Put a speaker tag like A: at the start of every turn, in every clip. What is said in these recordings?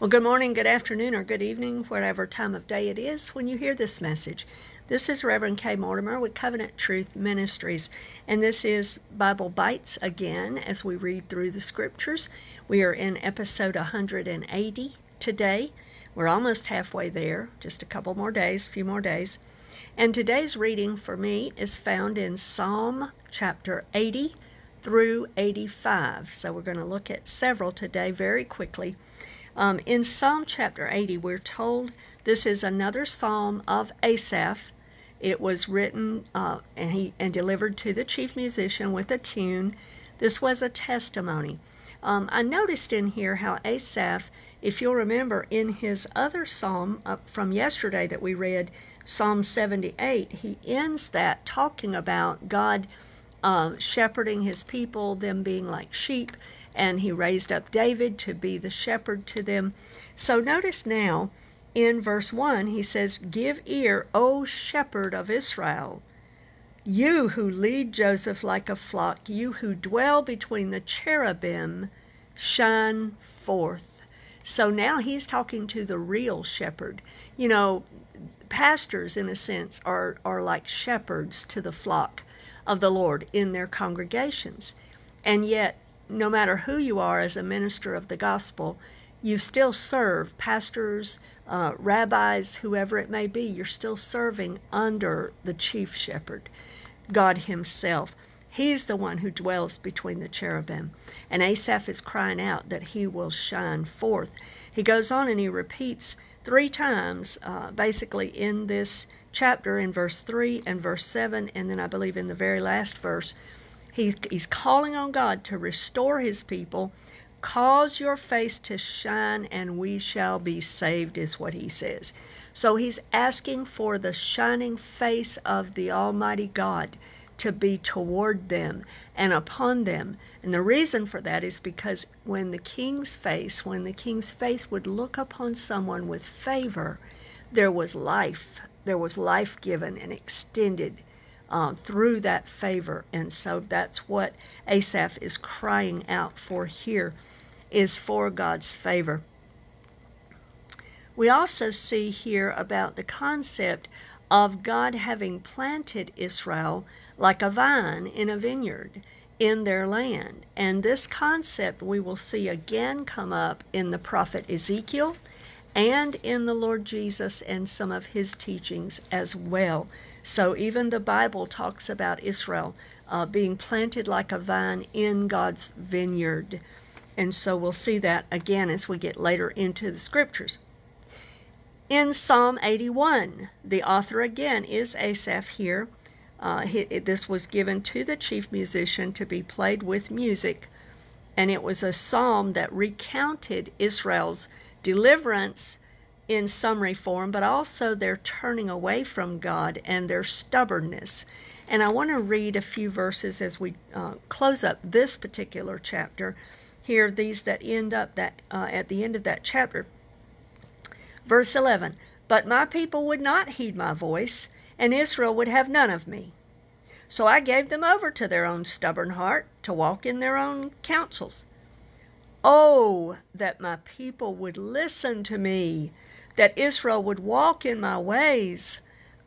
A: Well, good morning, good afternoon, or good evening, whatever time of day it is when you hear this message. This is Reverend Kay Mortimer with Covenant Truth Ministries, and this is Bible Bites again as we read through the scriptures. We are in episode 180 today. We're almost halfway there, just a couple more days, a few more days. And today's reading for me is found in Psalm chapter 80 through 85. So we're going to look at several today very quickly. Um, in Psalm chapter 80, we're told this is another psalm of Asaph. It was written uh, and he and delivered to the chief musician with a tune. This was a testimony. Um, I noticed in here how Asaph, if you'll remember, in his other psalm uh, from yesterday that we read, Psalm 78, he ends that talking about God uh, shepherding his people, them being like sheep, and he raised up David to be the shepherd to them. So notice now in verse 1, he says, Give ear, O shepherd of Israel, you who lead Joseph like a flock, you who dwell between the cherubim, shine forth. So now he's talking to the real shepherd. You know, pastors, in a sense, are, are like shepherds to the flock of the Lord in their congregations. And yet, no matter who you are as a minister of the gospel, you still serve pastors, uh, rabbis, whoever it may be. You're still serving under the chief shepherd, God Himself. He's the one who dwells between the cherubim. And Asaph is crying out that he will shine forth. He goes on and he repeats three times, uh, basically, in this chapter, in verse 3 and verse 7, and then I believe in the very last verse, he, he's calling on God to restore his people. Cause your face to shine, and we shall be saved, is what he says. So he's asking for the shining face of the Almighty God to be toward them and upon them. And the reason for that is because when the king's face, when the king's face would look upon someone with favor, there was life. There was life given and extended um, through that favor. And so that's what Asaph is crying out for here, is for God's favor. We also see here about the concept of God having planted Israel like a vine in a vineyard in their land. And this concept we will see again come up in the prophet Ezekiel and in the Lord Jesus and some of his teachings as well. So even the Bible talks about Israel uh, being planted like a vine in God's vineyard. And so we'll see that again as we get later into the scriptures. In Psalm 81, the author again is Asaph here. Uh, he, this was given to the chief musician to be played with music, and it was a psalm that recounted Israel's deliverance in summary form, but also their turning away from God and their stubbornness. And I want to read a few verses as we uh, close up this particular chapter. Here, these that end up that uh, at the end of that chapter. Verse 11 But my people would not heed my voice, and Israel would have none of me. So I gave them over to their own stubborn heart to walk in their own counsels. Oh, that my people would listen to me that Israel would walk in my ways,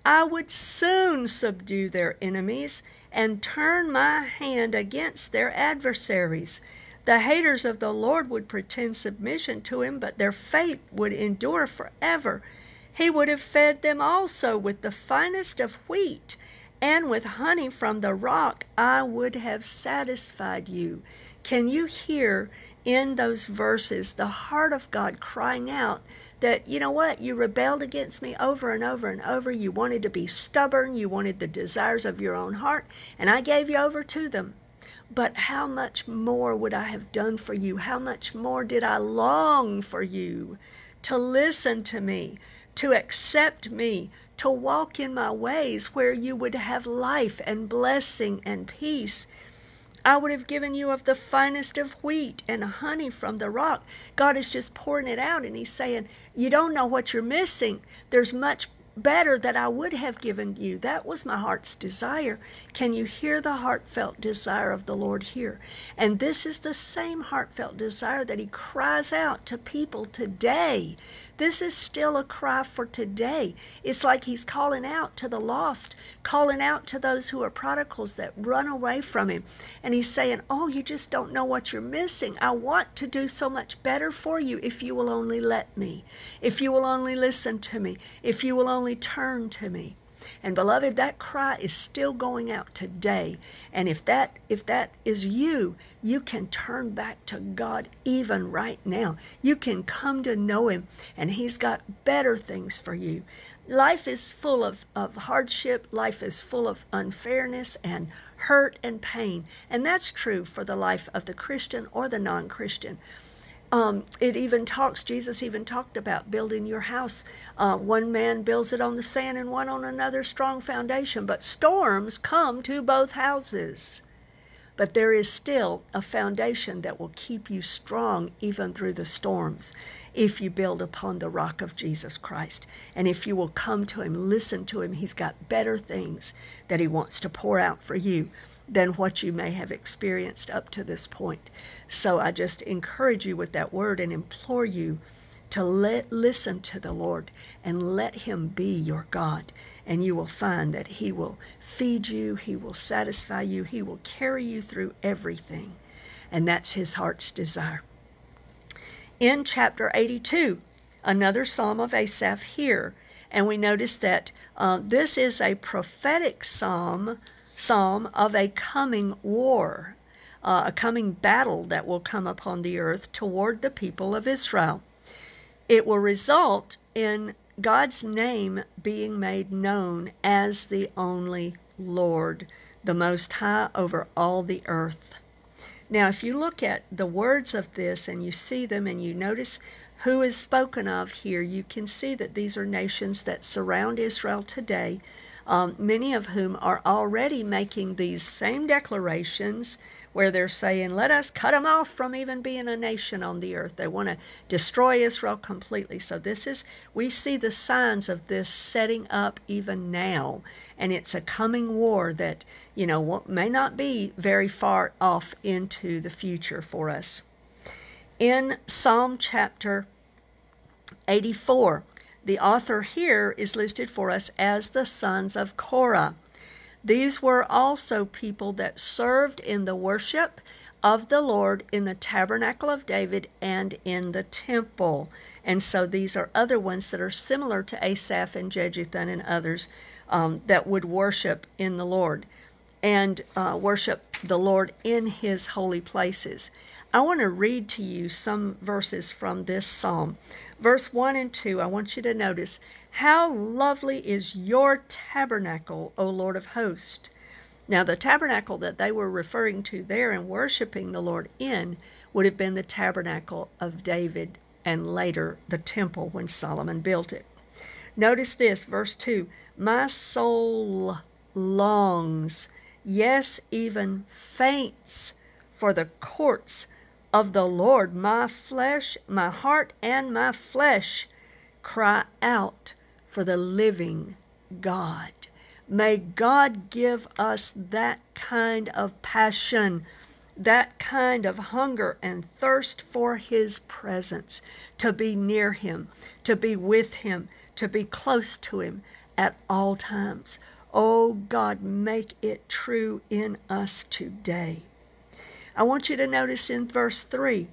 A: I would soon subdue their enemies and turn my hand against their adversaries. The haters of the Lord would pretend submission to him, but their fate would endure forever. He would have fed them also with the finest of wheat, and with honey from the rock I would have satisfied you. Can you hear in those verses the heart of God crying out that, you know what, you rebelled against me over and over and over. You wanted to be stubborn, you wanted the desires of your own heart, and I gave you over to them. But how much more would I have done for you? How much more did I long for you to listen to me, to accept me, to walk in my ways where you would have life and blessing and peace? I would have given you of the finest of wheat and honey from the rock. God is just pouring it out and He's saying, You don't know what you're missing. There's much better that I would have given you. That was my heart's desire. Can you hear the heartfelt desire of the Lord here? And this is the same heartfelt desire that He cries out to people today. This is still a cry for today. It's like He's calling out to the lost, calling out to those who are prodigals that run away from Him. And He's saying, Oh, you just don't know what you're missing. I want to do so much better for you if you will only let me, if you will only listen to me, if you will only turn to me. And beloved, that cry is still going out today. And if that if that is you, you can turn back to God even right now. You can come to know him and he's got better things for you. Life is full of, of hardship, life is full of unfairness and hurt and pain. And that's true for the life of the Christian or the non-Christian. Um, it even talks, Jesus even talked about building your house. Uh, one man builds it on the sand and one on another strong foundation, but storms come to both houses. But there is still a foundation that will keep you strong even through the storms if you build upon the rock of Jesus Christ. And if you will come to Him, listen to Him, He's got better things that He wants to pour out for you than what you may have experienced up to this point. So I just encourage you with that word and implore you to let listen to the Lord and let him be your God and you will find that he will feed you, he will satisfy you, he will carry you through everything. And that's his heart's desire. In chapter 82, another psalm of Asaph here, and we notice that uh, this is a prophetic psalm psalm of a coming war, uh, a coming battle that will come upon the earth toward the people of Israel. It will result in God's name being made known as the only Lord, the Most High over all the earth. Now, if you look at the words of this and you see them and you notice who is spoken of here, you can see that these are nations that surround Israel today um, many of whom are already making these same declarations where they're saying, let us cut them off from even being a nation on the earth. They want to destroy Israel completely. So, this is, we see the signs of this setting up even now. And it's a coming war that, you know, may not be very far off into the future for us. In Psalm chapter 84, the author here is listed for us as the sons of Korah. These were also people that served in the worship of the Lord in the tabernacle of David and in the temple. And so these are other ones that are similar to Asaph and Jeduthun and others um, that would worship in the Lord and uh, worship the Lord in his holy places. I want to read to you some verses from this psalm. Verse 1 and 2, I want you to notice how lovely is your tabernacle, O Lord of hosts. Now, the tabernacle that they were referring to there and worshiping the Lord in would have been the tabernacle of David and later the temple when Solomon built it. Notice this, verse 2 My soul longs, yes, even faints for the courts of the Lord. My flesh, my heart, and my flesh cry out for the living God. May God give us that kind of passion, that kind of hunger and thirst for His presence, to be near Him, to be with Him, to be close to Him at all times. Oh God, make it true in us today. I want you to notice in verse 3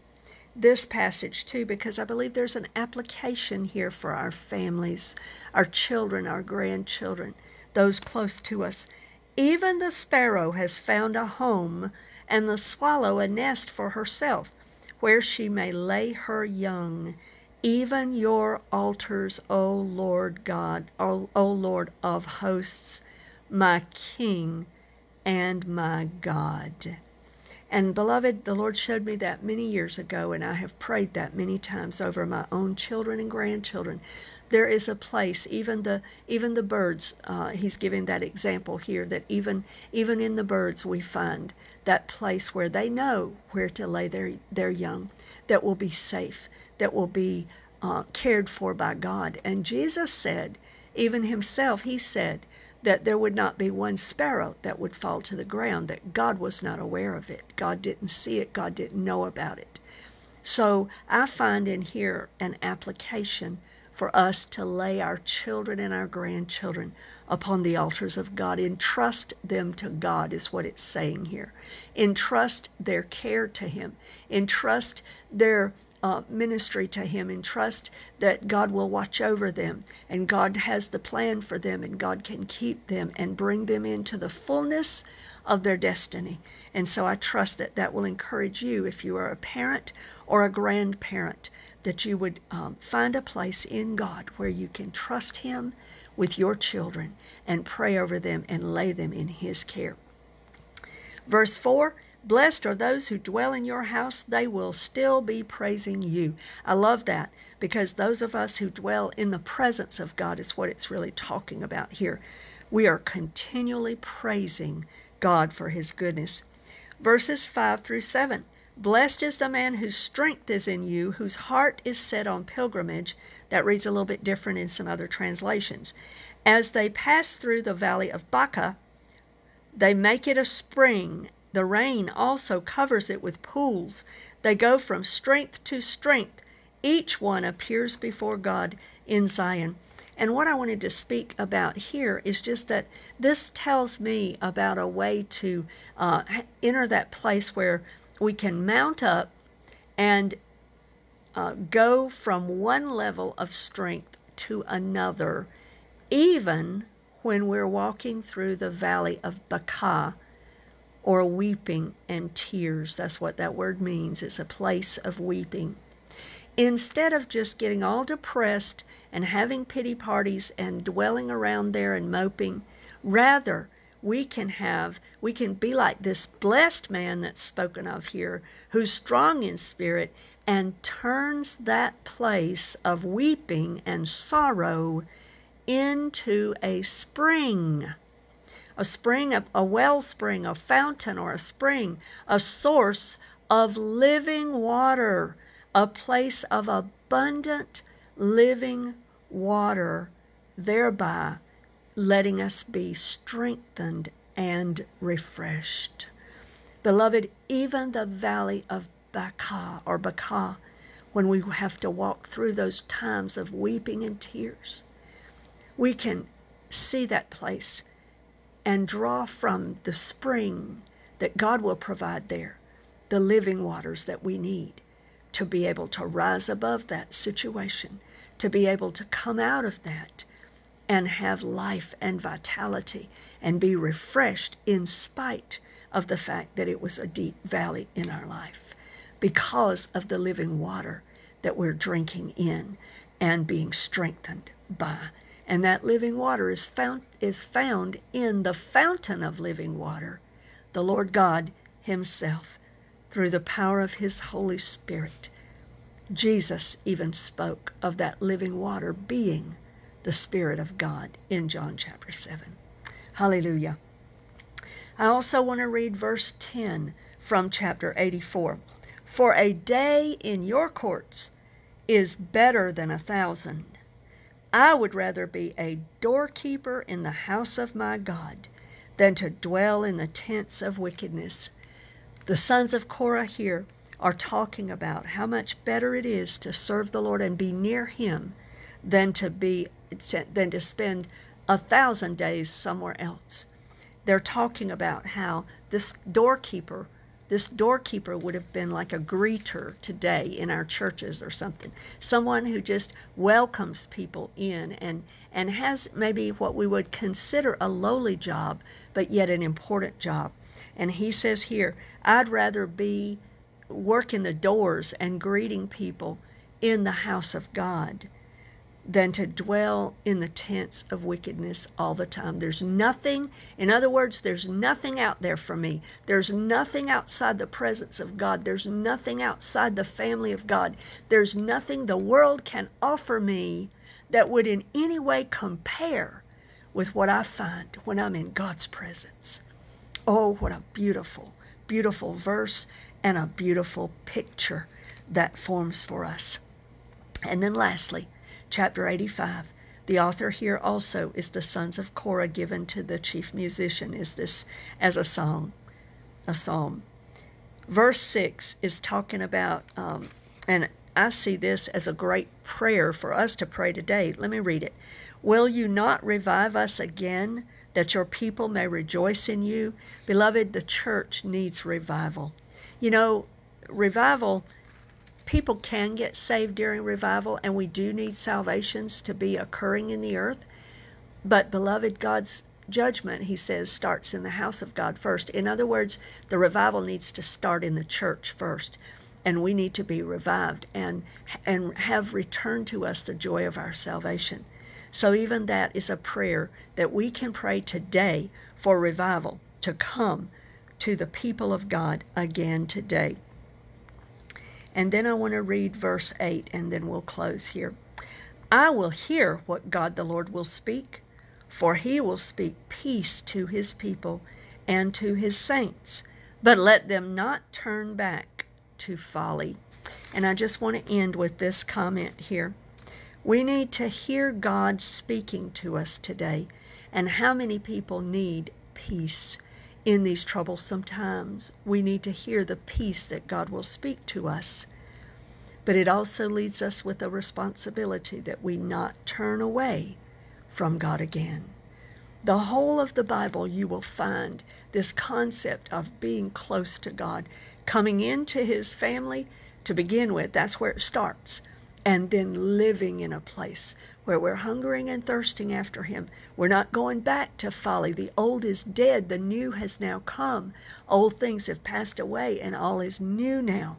A: this passage too, because I believe there's an application here for our families, our children, our grandchildren, those close to us. Even the sparrow has found a home, and the swallow a nest for herself, where she may lay her young. Even your altars, O Lord God, O, o Lord of hosts, my King and my God. And beloved, the Lord showed me that many years ago, and I have prayed that many times over my own children and grandchildren. There is a place, even the even the birds. Uh, he's giving that example here that even even in the birds we find that place where they know where to lay their their young, that will be safe, that will be uh, cared for by God. And Jesus said even himself, he said that there would not be one sparrow that would fall to the ground, that God was not aware of it. God didn't see it, God didn't know about it. So I find in here an application for us to lay our children and our grandchildren upon the altars of God. Entrust them to God, is what it's saying here. Entrust their care to Him. Entrust their uh, ministry to Him and trust that God will watch over them and God has the plan for them and God can keep them and bring them into the fullness of their destiny. And so I trust that that will encourage you if you are a parent or a grandparent, that you would um, find a place in God where you can trust Him with your children and pray over them and lay them in His care. Verse 4 Blessed are those who dwell in your house, they will still be praising you. I love that because those of us who dwell in the presence of God is what it's really talking about here. We are continually praising God for his goodness. Verses 5 through 7 Blessed is the man whose strength is in you, whose heart is set on pilgrimage. That reads a little bit different in some other translations. As they pass through the valley of Baca, they make it a spring the rain also covers it with pools. They go from strength to strength. Each one appears before God in Zion. And what I wanted to speak about here is just that this tells me about a way to uh, enter that place where we can mount up and uh, go from one level of strength to another, even when we're walking through the valley of Baca or weeping and tears. That's what that word means. It's a place of weeping. Instead of just getting all depressed and having pity parties and dwelling around there and moping, rather, we can have, we can be like this blessed man that's spoken of here, who's strong in spirit and turns that place of weeping and sorrow into a spring a spring, a, a wellspring, a fountain, or a spring, a source of living water, a place of abundant living water, thereby letting us be strengthened and refreshed. Beloved, even the valley of Baca or Baca, when we have to walk through those times of weeping and tears, we can see that place and draw from the spring that God will provide there the living waters that we need to be able to rise above that situation, to be able to come out of that and have life and vitality and be refreshed in spite of the fact that it was a deep valley in our life because of the living water that we're drinking in and being strengthened by. And that living water is found, is found in the fountain of living water, the Lord God Himself, through the power of His Holy Spirit. Jesus even spoke of that living water being the Spirit of God in John chapter 7. Hallelujah. I also want to read verse 10 from chapter 84. For a day in your courts is better than a thousand I would rather be a doorkeeper in the house of my God than to dwell in the tents of wickedness. The sons of Korah here are talking about how much better it is to serve the Lord and be near Him than to be than to spend a thousand days somewhere else. They're talking about how this doorkeeper this doorkeeper would have been like a greeter today in our churches or something. Someone who just welcomes people in and, and has maybe what we would consider a lowly job, but yet an important job. And he says here, I'd rather be working the doors and greeting people in the house of God than to dwell in the tents of wickedness all the time. There's nothing, in other words, there's nothing out there for me. There's nothing outside the presence of God. There's nothing outside the family of God. There's nothing the world can offer me that would in any way compare with what I find when I'm in God's presence. Oh, what a beautiful, beautiful verse and a beautiful picture that forms for us. And then lastly, chapter 85, The author here also is the sons of Korah given to the chief musician is this as a song, a psalm. Verse 6 is talking about, um, and I see this as a great prayer for us to pray today. Let me read it. Will you not revive us again, that your people may rejoice in you? Beloved, the church needs revival. You know, revival people can get saved during revival, and we do need salvations to be occurring in the earth. But, beloved, God's judgment, he says, starts in the house of God first. In other words, the revival needs to start in the church first. And we need to be revived and, and have returned to us the joy of our salvation. So, even that is a prayer that we can pray today for revival to come to the people of God again today. And then I want to read verse 8, and then we'll close here. I will hear what God the Lord will speak, for he will speak peace to his people and to his saints, but let them not turn back to folly. And I just want to end with this comment here. We need to hear God speaking to us today. And how many people need peace? In these troublesome times. We need to hear the peace that God will speak to us. But it also leads us with a responsibility that we not turn away from God again. The whole of the Bible, you will find this concept of being close to God, coming into His family to begin with. That's where it starts. And then living in a place where we're hungering and thirsting after Him. We're not going back to folly. The old is dead, the new has now come. Old things have passed away, and all is new now.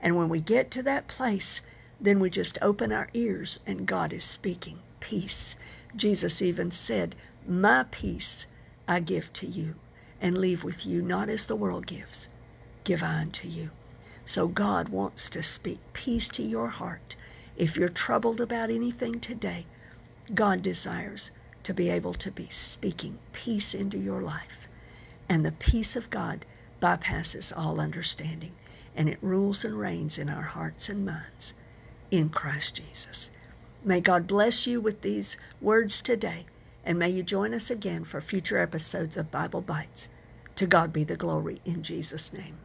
A: And when we get to that place, then we just open our ears, and God is speaking peace. Jesus even said, My peace I give to you, and leave with you, not as the world gives, give I unto you. So God wants to speak peace to your heart if you're troubled about anything today, God desires to be able to be speaking peace into your life. And the peace of God bypasses all understanding, and it rules and reigns in our hearts and minds in Christ Jesus. May God bless you with these words today, and may you join us again for future episodes of Bible Bites. To God be the glory in Jesus' name.